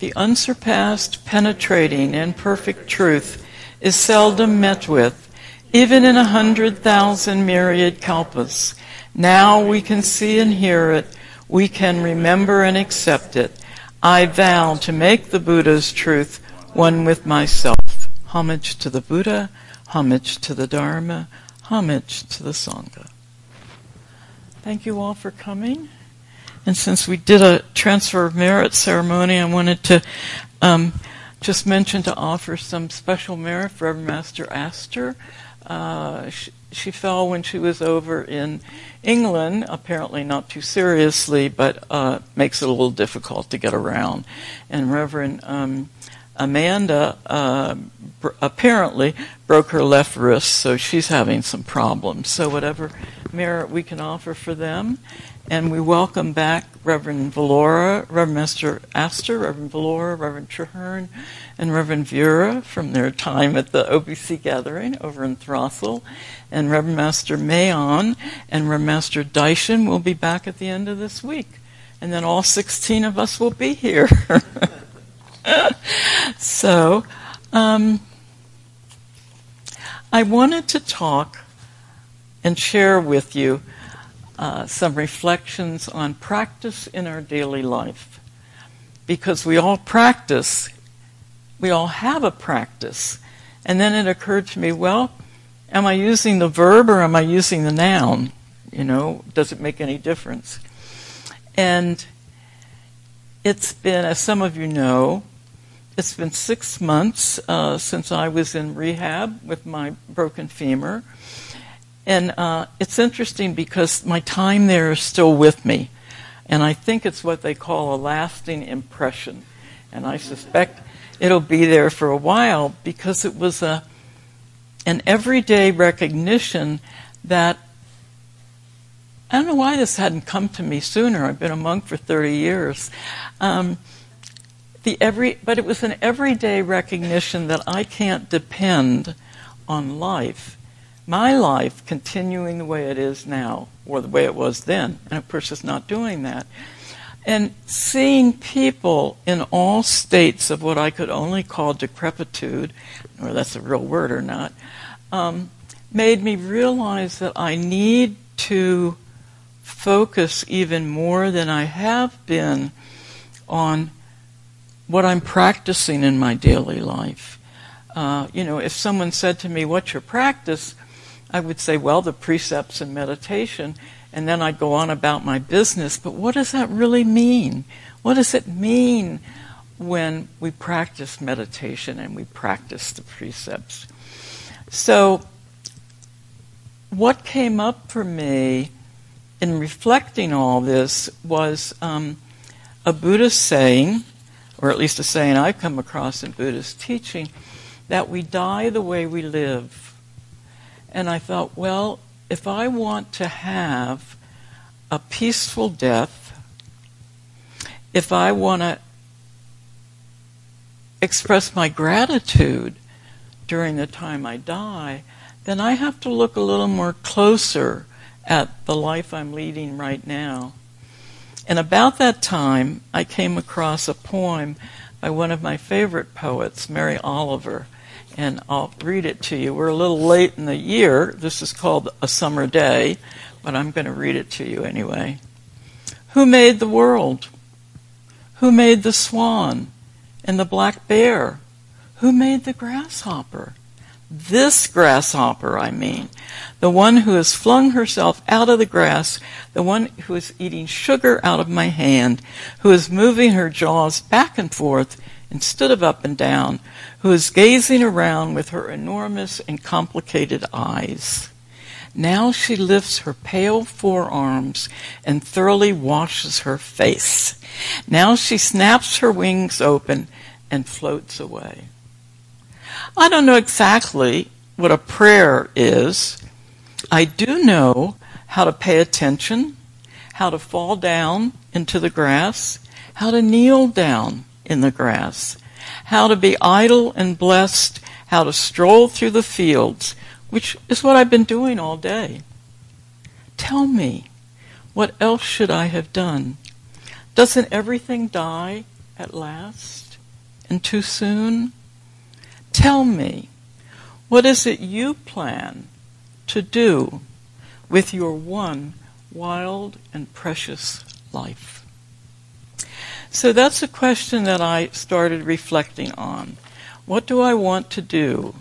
the unsurpassed, penetrating, and perfect truth is seldom met with, even in a hundred thousand myriad kalpas. Now we can see and hear it, we can remember and accept it. I vow to make the Buddha's truth one with myself. Homage to the Buddha, homage to the Dharma, homage to the Sangha. Thank you all for coming. And since we did a transfer of merit ceremony, I wanted to um, just mention to offer some special merit for Reverend Master Astor. Uh, she, she, fell when she was over in England, apparently not too seriously, but uh, makes it a little difficult to get around. And Reverend um, Amanda uh, br- apparently broke her left wrist, so she's having some problems. So whatever merit we can offer for them. And we welcome back Reverend Valora, Reverend Master Astor, Reverend Valora, Reverend Treherne, and Reverend Vera from their time at the OBC gathering over in Throssel. And Reverend Master Meian and Reverend Master Daishin will be back at the end of this week. And then all 16 of us will be here. so, um, I wanted to talk and share with you uh, some reflections on practice in our daily life. Because we all practice, we all have a practice. And then it occurred to me, well, am I using the verb or am I using the noun? You know, does it make any difference? And it's been, as some of you know, it's been six months uh, since I was in rehab with my broken femur. And uh, it's interesting because my time there is still with me. And I think it's what they call a lasting impression. And I suspect it'll be there for a while because it was a, an everyday recognition that I don't know why this hadn't come to me sooner. I've been a monk for 30 years. Um, the every, but it was an everyday recognition that I can't depend on life my life continuing the way it is now, or the way it was then. And of course, it's not doing that. And seeing people in all states of what I could only call decrepitude, or that's a real word or not, um, made me realize that I need to focus even more than I have been on what I'm practicing in my daily life. Uh, you know, if someone said to me, What's your practice? I would say, well, the precepts and meditation, and then I'd go on about my business. But what does that really mean? What does it mean when we practice meditation and we practice the precepts? So, what came up for me in reflecting all this was um, a Buddhist saying, or at least a saying I've come across in Buddhist teaching, that we die the way we live. And I thought, well, if I want to have a peaceful death, if I want to express my gratitude during the time I die, then I have to look a little more closer at the life I'm leading right now. And about that time, I came across a poem by one of my favorite poets, Mary Oliver and I'll read it to you. We're a little late in the year. This is called A Summer Day, but I'm going to read it to you anyway. Who made the world? Who made the swan and the black bear? Who made the grasshopper? This grasshopper, I mean. The one who has flung herself out of the grass, the one who is eating sugar out of my hand, who is moving her jaws back and forth instead of up and down, who is gazing around with her enormous and complicated eyes. Now she lifts her pale forearms and thoroughly washes her face. Now she snaps her wings open and floats away. I don't know exactly what a prayer is. I do know how to pay attention, how to fall down into the grass, how to kneel down in the grass, how to be idle and blessed, how to stroll through the fields, which is what I've been doing all day. Tell me, what else should I have done? Doesn't everything die at last? and too soon? Tell me, what is it you plan to do with your one wild and precious life? So that's a question that I started reflecting on. What do I want to do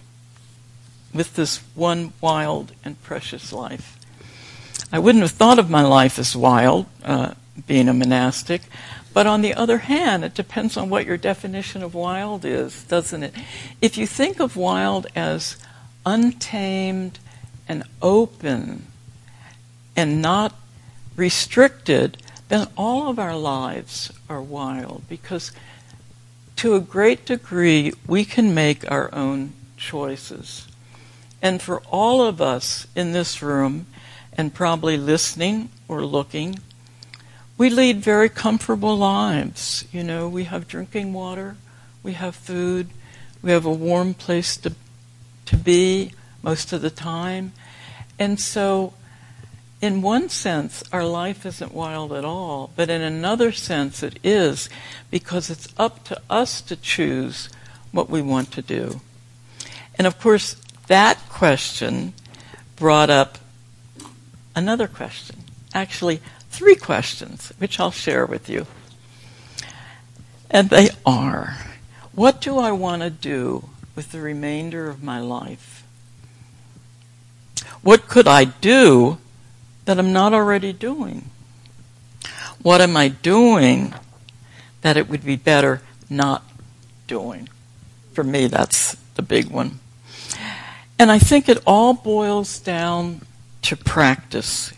with this one wild and precious life? I wouldn't have thought of my life as wild, uh, being a monastic, but on the other hand, it depends on what your definition of wild is, doesn't it? If you think of wild as untamed and open and not restricted, then all of our lives are wild because to a great degree we can make our own choices. And for all of us in this room, and probably listening or looking, we lead very comfortable lives. You know, we have drinking water, we have food, we have a warm place to, to be most of the time. And so, in one sense, our life isn't wild at all, but in another sense, it is because it's up to us to choose what we want to do. And of course, that question brought up another question. Actually, three questions, which I'll share with you. And they are What do I want to do with the remainder of my life? What could I do that I'm not already doing? What am I doing that it would be better not doing? For me, that's the big one. And I think it all boils down to practice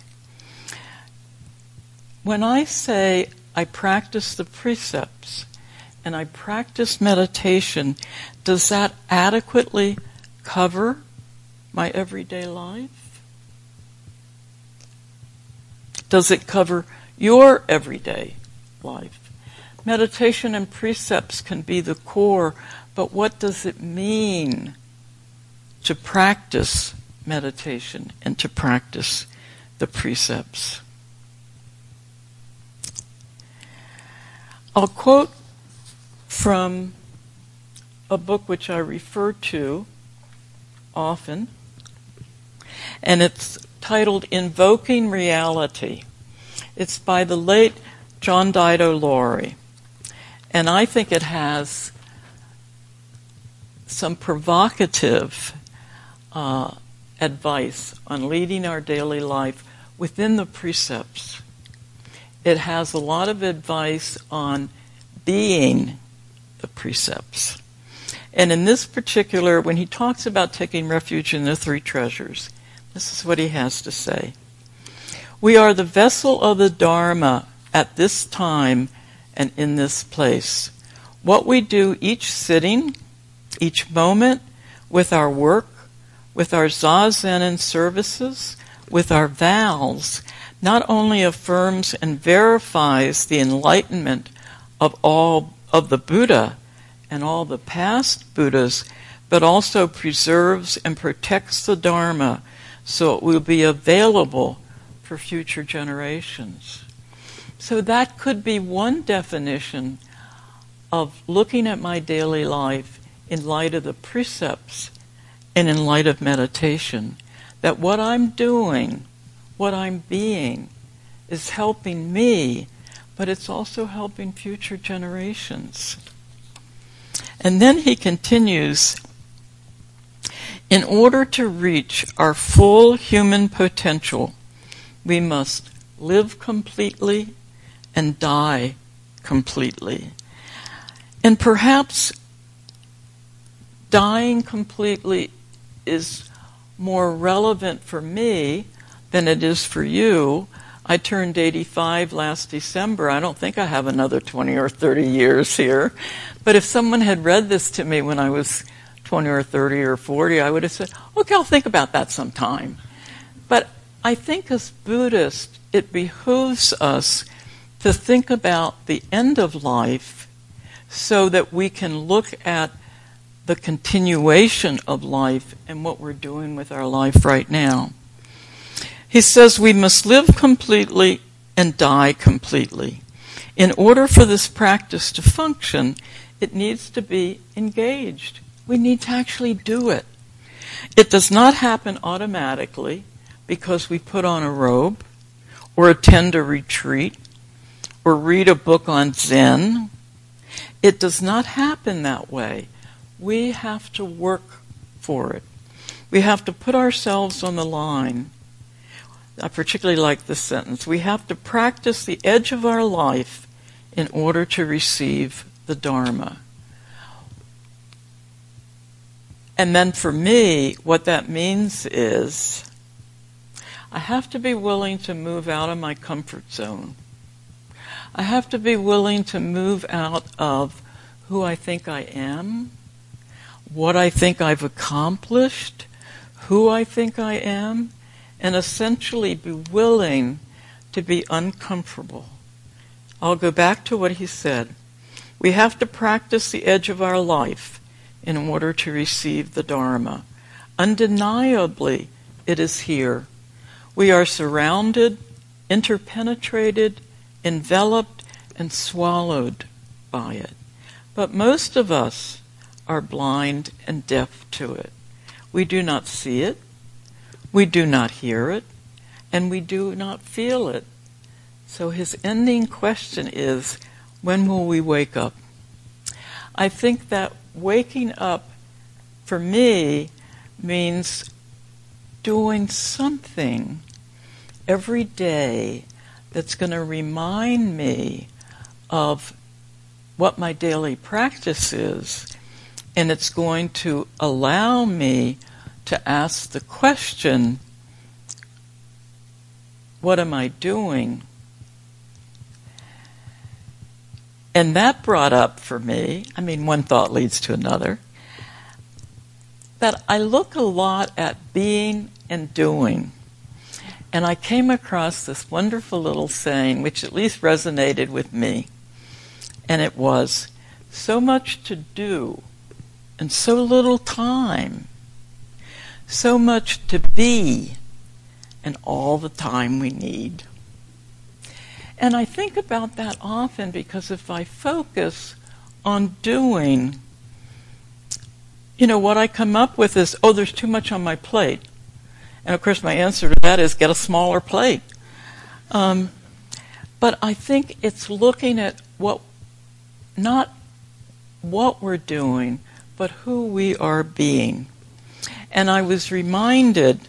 when I say I practice the precepts and I practice meditation, does that adequately cover my everyday life? Does it cover your everyday life? Meditation and precepts can be the core, but what does it mean to practice meditation and to practice the precepts? I'll quote from a book which I refer to often, and it's titled Invoking Reality. It's by the late John Daido Loori, and I think it has some provocative uh, advice on leading our daily life within the precepts it has a lot of advice on being the precepts. And in this particular, when he talks about taking refuge in the three treasures, this is what he has to say. We are the vessel of the Dharma at this time and in this place. What we do each sitting, each moment, with our work, with our zazen and services, with our vows, not only affirms and verifies the enlightenment of all of the Buddha and all the past Buddhas, but also preserves and protects the Dharma so it will be available for future generations. So that could be one definition of looking at my daily life in light of the precepts and in light of meditation. That what I'm doing what I'm being is helping me, but it's also helping future generations. And then he continues In order to reach our full human potential, we must live completely and die completely. And perhaps dying completely is more relevant for me than it is for you. I turned 85 last December. I don't think I have another 20 or 30 years here. But if someone had read this to me when I was 20 or 30 or 40, I would have said, okay, I'll think about that sometime. But I think as Buddhists, it behooves us to think about the end of life so that we can look at the continuation of life and what we're doing with our life right now. He says we must live completely and die completely. In order for this practice to function, it needs to be engaged. We need to actually do it. It does not happen automatically because we put on a robe or attend a retreat or read a book on Zen. It does not happen that way. We have to work for it. We have to put ourselves on the line. I particularly like this sentence. We have to practice the edge of our life in order to receive the Dharma. And then for me, what that means is I have to be willing to move out of my comfort zone. I have to be willing to move out of who I think I am, what I think I've accomplished, who I think I am, and essentially be willing to be uncomfortable. I'll go back to what he said. We have to practice the edge of our life in order to receive the Dharma. Undeniably, it is here. We are surrounded, interpenetrated, enveloped, and swallowed by it. But most of us are blind and deaf to it. We do not see it, we do not hear it, and we do not feel it. So his ending question is when will we wake up? I think that waking up for me means doing something every day that's going to remind me of what my daily practice is, and it's going to allow me to ask the question what am I doing? And that brought up for me, I mean, one thought leads to another, that I look a lot at being and doing. And I came across this wonderful little saying, which at least resonated with me. And it was, so much to do and so little time. So much to be and all the time we need. And I think about that often because if I focus on doing, you know, what I come up with is, oh, there's too much on my plate. And of course, my answer to that is get a smaller plate. Um, but I think it's looking at what, not what we're doing, but who we are being. And I was reminded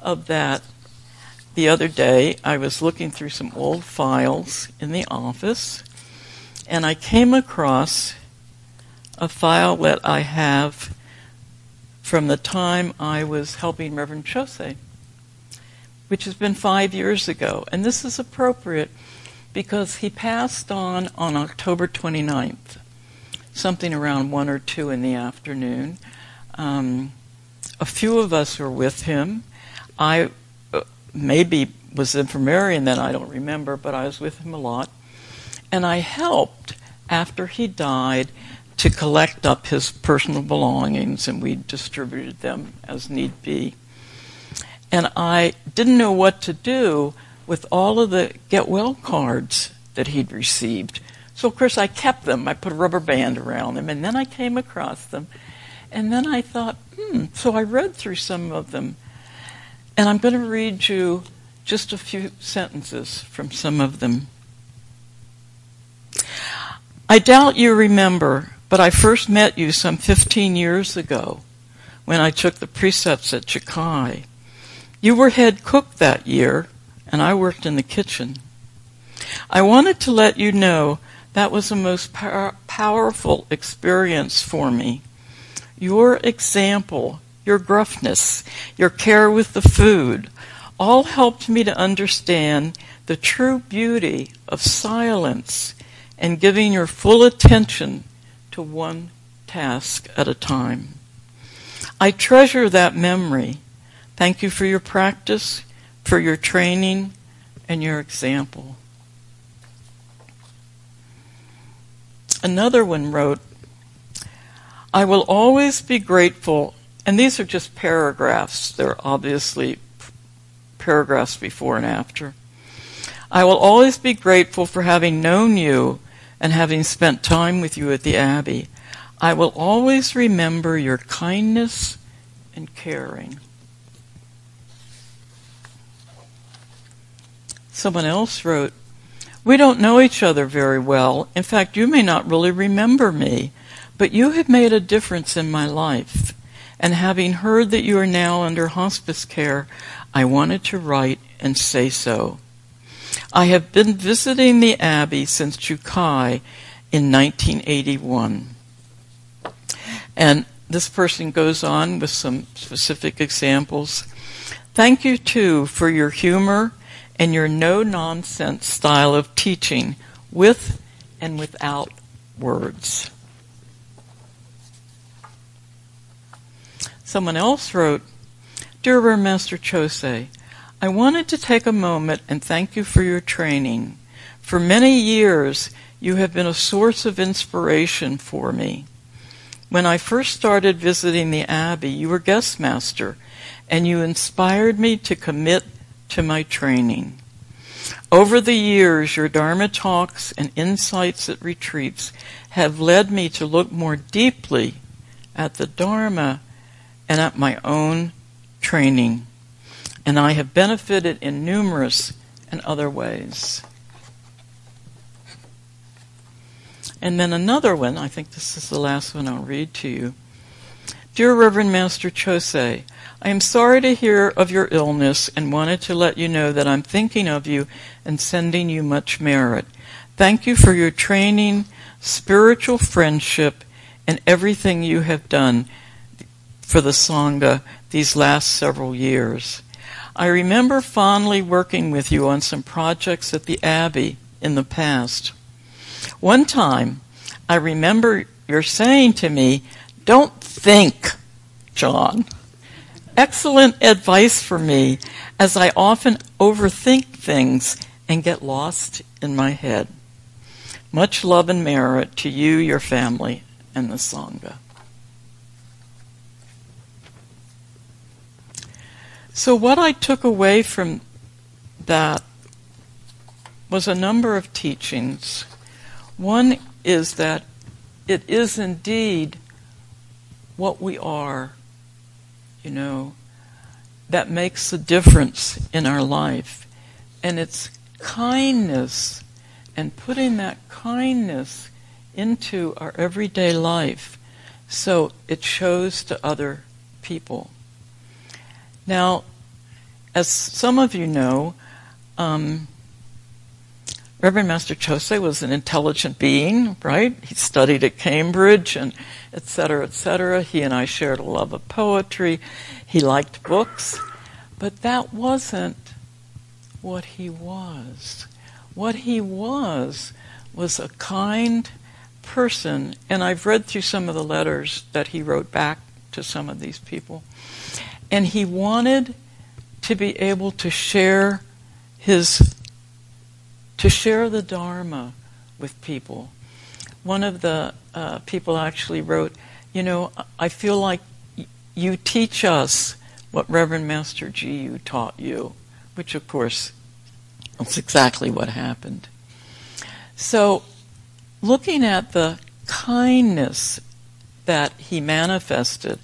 of that the other day, I was looking through some old files in the office, and I came across a file that I have from the time I was helping Reverend Chose, which has been five years ago. And this is appropriate because he passed on on October 29th, something around 1 or 2 in the afternoon. Um, a few of us were with him. I maybe was infirmarian then, I don't remember, but I was with him a lot. And I helped after he died to collect up his personal belongings and we distributed them as need be. And I didn't know what to do with all of the get well cards that he'd received. So of course I kept them. I put a rubber band around them and then I came across them. And then I thought, hmm, so I read through some of them and I'm going to read you just a few sentences from some of them. I doubt you remember, but I first met you some 15 years ago when I took the precepts at Jukai. You were head cook that year, and I worked in the kitchen. I wanted to let you know that was the most power- powerful experience for me. Your example your gruffness, your care with the food, all helped me to understand the true beauty of silence and giving your full attention to one task at a time. I treasure that memory. Thank you for your practice, for your training, and your example. Another one wrote, I will always be grateful and these are just paragraphs. They're obviously paragraphs before and after. I will always be grateful for having known you and having spent time with you at the Abbey. I will always remember your kindness and caring. Someone else wrote, We don't know each other very well. In fact, you may not really remember me, but you have made a difference in my life. And having heard that you are now under hospice care, I wanted to write and say so. I have been visiting the Abbey since Jukai in 1981. And this person goes on with some specific examples. Thank you, too, for your humor and your no nonsense style of teaching with and without words. Someone else wrote, Dear Reverend Master Chose, I wanted to take a moment and thank you for your training. For many years, you have been a source of inspiration for me. When I first started visiting the Abbey, you were guest master, and you inspired me to commit to my training. Over the years, your Dharma talks and insights at retreats have led me to look more deeply at the Dharma and at my own training. And I have benefited in numerous and other ways. And then another one, I think this is the last one I'll read to you. Dear Reverend Master Chose, I am sorry to hear of your illness and wanted to let you know that I'm thinking of you and sending you much merit. Thank you for your training, spiritual friendship, and everything you have done for the Sangha these last several years. I remember fondly working with you on some projects at the Abbey in the past. One time, I remember your saying to me, Don't think, John. Excellent advice for me, as I often overthink things and get lost in my head. Much love and merit to you, your family, and the Sangha. So, what I took away from that was a number of teachings. One is that it is indeed what we are, you know, that makes the difference in our life. And it's kindness and putting that kindness into our everyday life so it shows to other people. Now, as some of you know, um, Reverend Master Chose was an intelligent being, right? He studied at Cambridge and et cetera, et cetera. He and I shared a love of poetry. He liked books. But that wasn't what he was. What he was was a kind person. And I've read through some of the letters that he wrote back to some of these people. And he wanted to be able to share his, to share the Dharma with people. One of the uh, people actually wrote, you know, I feel like you teach us what Reverend Master Jiyu Taught you, which of course that's exactly what happened. So, looking at the kindness that he manifested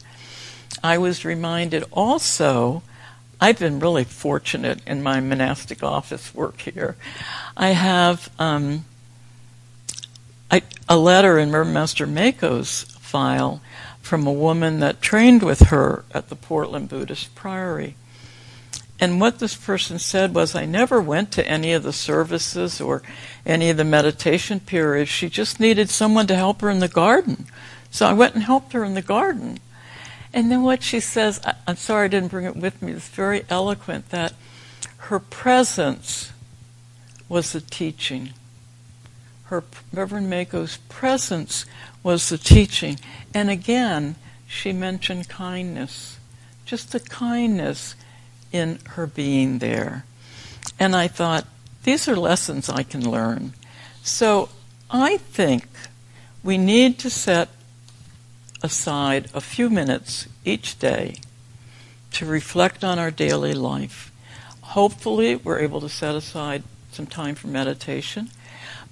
I was reminded also, I've been really fortunate in my monastic office work here. I have um, I, a letter in Master Mako's file from a woman that trained with her at the Portland Buddhist Priory. And what this person said was, I never went to any of the services or any of the meditation periods. She just needed someone to help her in the garden. So I went and helped her in the garden. And then what she says, I, am sorry I didn't bring it with me, it's very eloquent that her presence was the teaching. Her Reverend Mako's presence was the teaching. And again, she mentioned kindness, just the kindness in her being there. And I thought, these are lessons I can learn. So I think we need to set aside a few minutes each day to reflect on our daily life. Hopefully, we're able to set aside some time for meditation.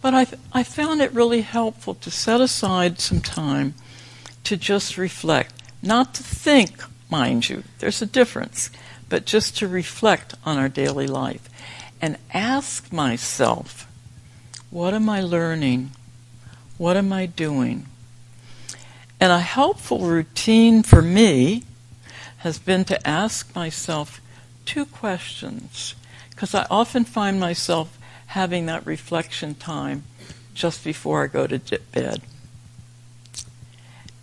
But I, I found it really helpful to set aside some time to just reflect, not to think, mind you, there's a difference, but just to reflect on our daily life and ask myself, what am I learning? What am I doing? And a helpful routine for me has been to ask myself two questions, because I often find myself having that reflection time just before I go to bed.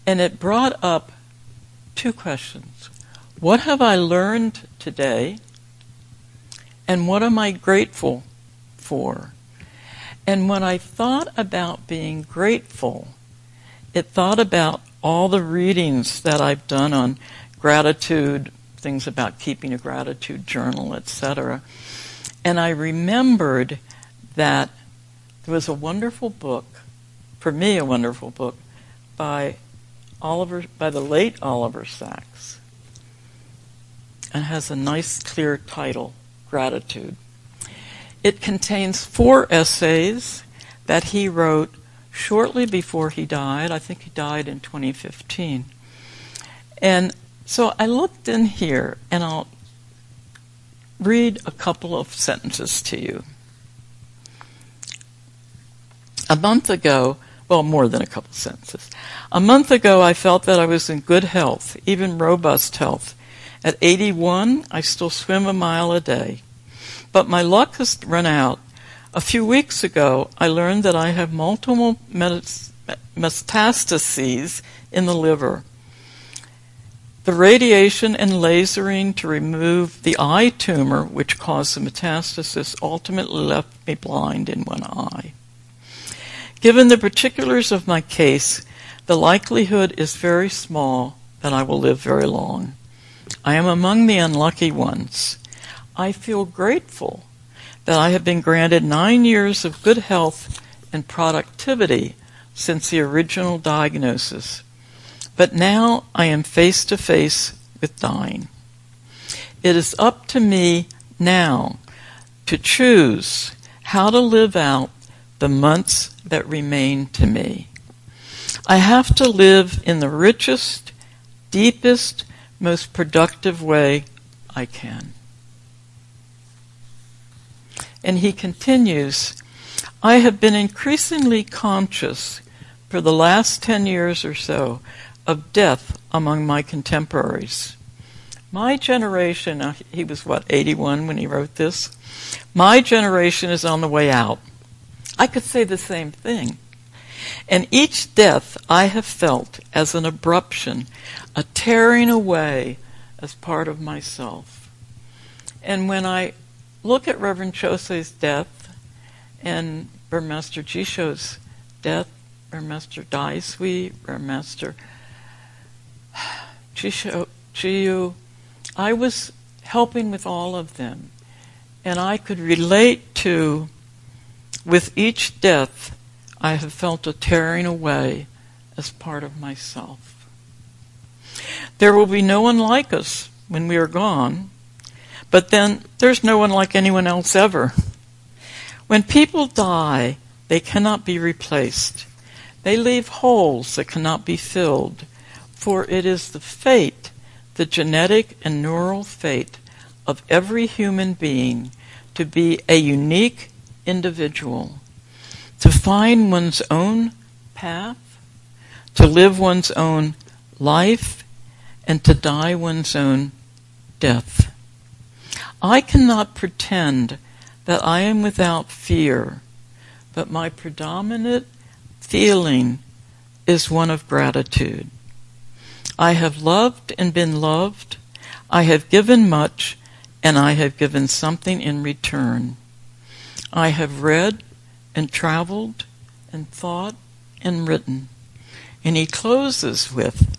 And it brought up two questions. What have I learned today? And what am I grateful for? And when I thought about being grateful, it thought about all the readings that I've done on gratitude, things about keeping a gratitude journal, etc. And I remembered that there was a wonderful book, for me, a wonderful book, by Oliver, by the late Oliver Sacks, and has a nice, clear title, Gratitude. It contains four essays that he wrote shortly before he died. I think he died in 2015. And so I looked in here, and I'll read a couple of sentences to you. A month ago, well, more than a couple sentences. A month ago, I felt that I was in good health, even robust health. At 81, I still swim a mile a day. But my luck has run out. A few weeks ago, I learned that I have multiple metastases in the liver. The radiation and lasering to remove the eye tumor, which caused the metastasis, ultimately left me blind in one eye. Given the particulars of my case, the likelihood is very small that I will live very long. I am among the unlucky ones. I feel grateful that I have been granted nine years of good health and productivity since the original diagnosis. But now I am face to face with dying. It is up to me now to choose how to live out the months that remain to me. I have to live in the richest, deepest, most productive way I can. And he continues, I have been increasingly conscious for the last 10 years or so of death among my contemporaries. My generation, he was what, 81 when he wrote this? My generation is on the way out. I could say the same thing. And each death I have felt as an abruption, a tearing away as part of myself. And when I look at Reverend Chose's death and Burmester Jisho's death, Burmester Daizui, Burmester Jisho, Jiyu, I was helping with all of them. And I could relate to with each death, I have felt a tearing away as part of myself. There will be no one like us when we are gone, but then there's no one like anyone else ever. When people die, they cannot be replaced. They leave holes that cannot be filled, for it is the fate, the genetic and neural fate of every human being to be a unique individual to find one's own path, to live one's own life, and to die one's own death. I cannot pretend that I am without fear, but my predominant feeling is one of gratitude. I have loved and been loved. I have given much, and I have given something in return. I have read and traveled and thought and written. And he closes with,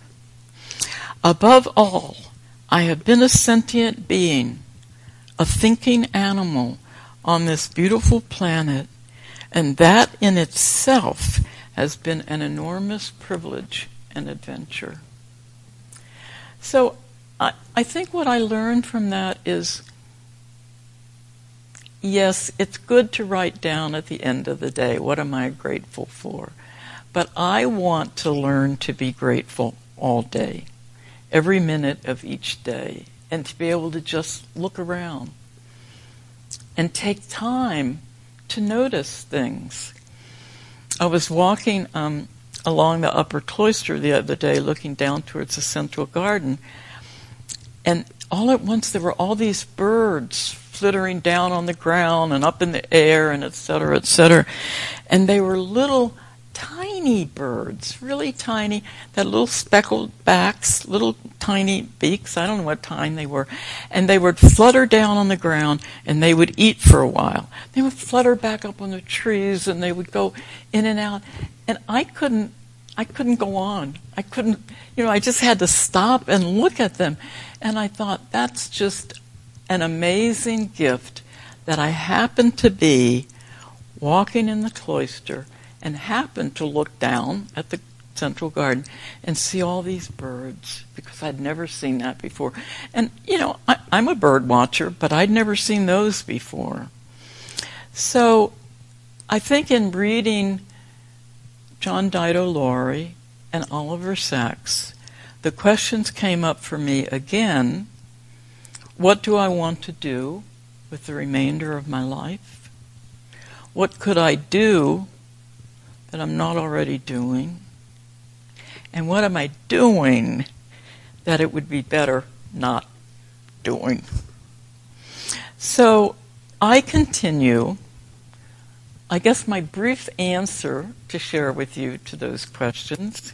Above all, I have been a sentient being, a thinking animal on this beautiful planet, and that in itself has been an enormous privilege and adventure. So I, I think what I learned from that is yes, it's good to write down at the end of the day, what am I grateful for? But I want to learn to be grateful all day, every minute of each day, and to be able to just look around and take time to notice things. I was walking um, along the upper cloister the other day, looking down towards the central garden, and all at once there were all these birds flittering down on the ground and up in the air and et cetera, et cetera. And they were little tiny birds, really tiny, that little speckled backs, little tiny beaks. I don't know what time they were. And they would flutter down on the ground and they would eat for a while. They would flutter back up on the trees and they would go in and out. And I couldn't I couldn't go on. I couldn't, you know, I just had to stop and look at them. And I thought, that's just an amazing gift that I happened to be walking in the cloister and happened to look down at the central garden and see all these birds because I'd never seen that before. And, you know, I, am a bird watcher, but I'd never seen those before. So I think in reading John Daido Loori and Oliver Sacks, the questions came up for me again. What do I want to do with the remainder of my life? What could I do that I'm not already doing? And what am I doing that it would be better not doing? So I continue I guess my brief answer to share with you to those questions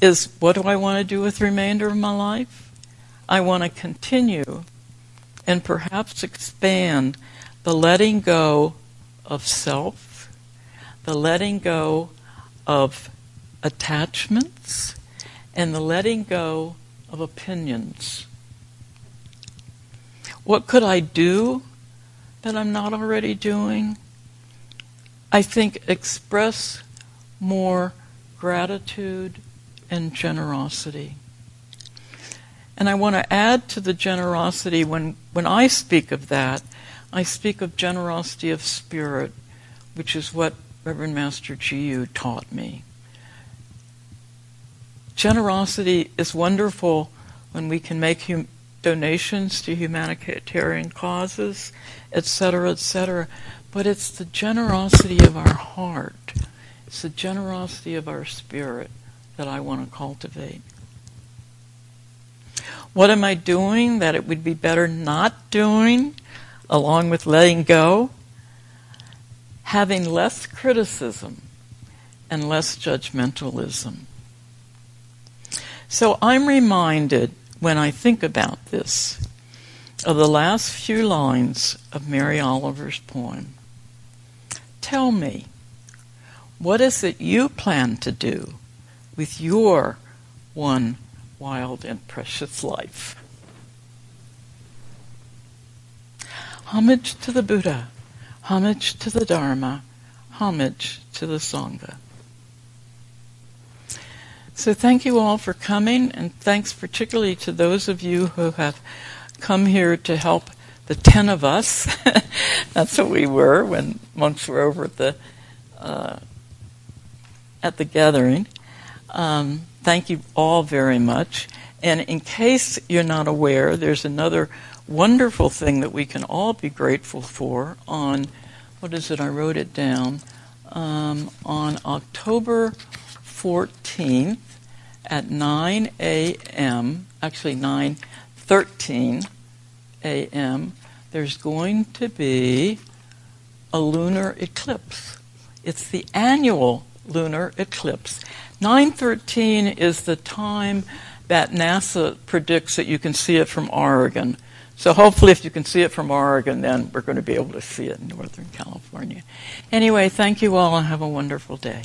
is what do I want to do with the remainder of my life? I want to continue and perhaps expand the letting go of self, the letting go of attachments, and the letting go of opinions. What could I do that I'm not already doing? I think, express more gratitude and generosity. And I want to add to the generosity when, when I speak of that, I speak of generosity of spirit, which is what Reverend Master Jiyu taught me. Generosity is wonderful when we can make hum- donations to humanitarian causes, etc., etc. But it's the generosity of our heart, it's the generosity of our spirit that I want to cultivate. What am I doing that it would be better not doing, along with letting go? Having less criticism and less judgmentalism. So I'm reminded when I think about this of the last few lines of Mary Oliver's poem. Tell me, what is it you plan to do with your one wild and precious life? Homage to the Buddha, homage to the Dharma, homage to the Sangha. So thank you all for coming, and thanks particularly to those of you who have come here to help the ten of us. That's what we were when monks were over at the uh, at the gathering. Um, thank you all very much. And in case you're not aware, there's another wonderful thing that we can all be grateful for on what is it? I wrote it down um, on October 14th at 9 a.m. Actually, 9:13 a.m., there's going to be a lunar eclipse. It's the annual lunar eclipse. 913 is the time that NASA predicts that you can see it from Oregon. So hopefully, if you can see it from Oregon, then we're going to be able to see it in Northern California. Anyway, thank you all and have a wonderful day.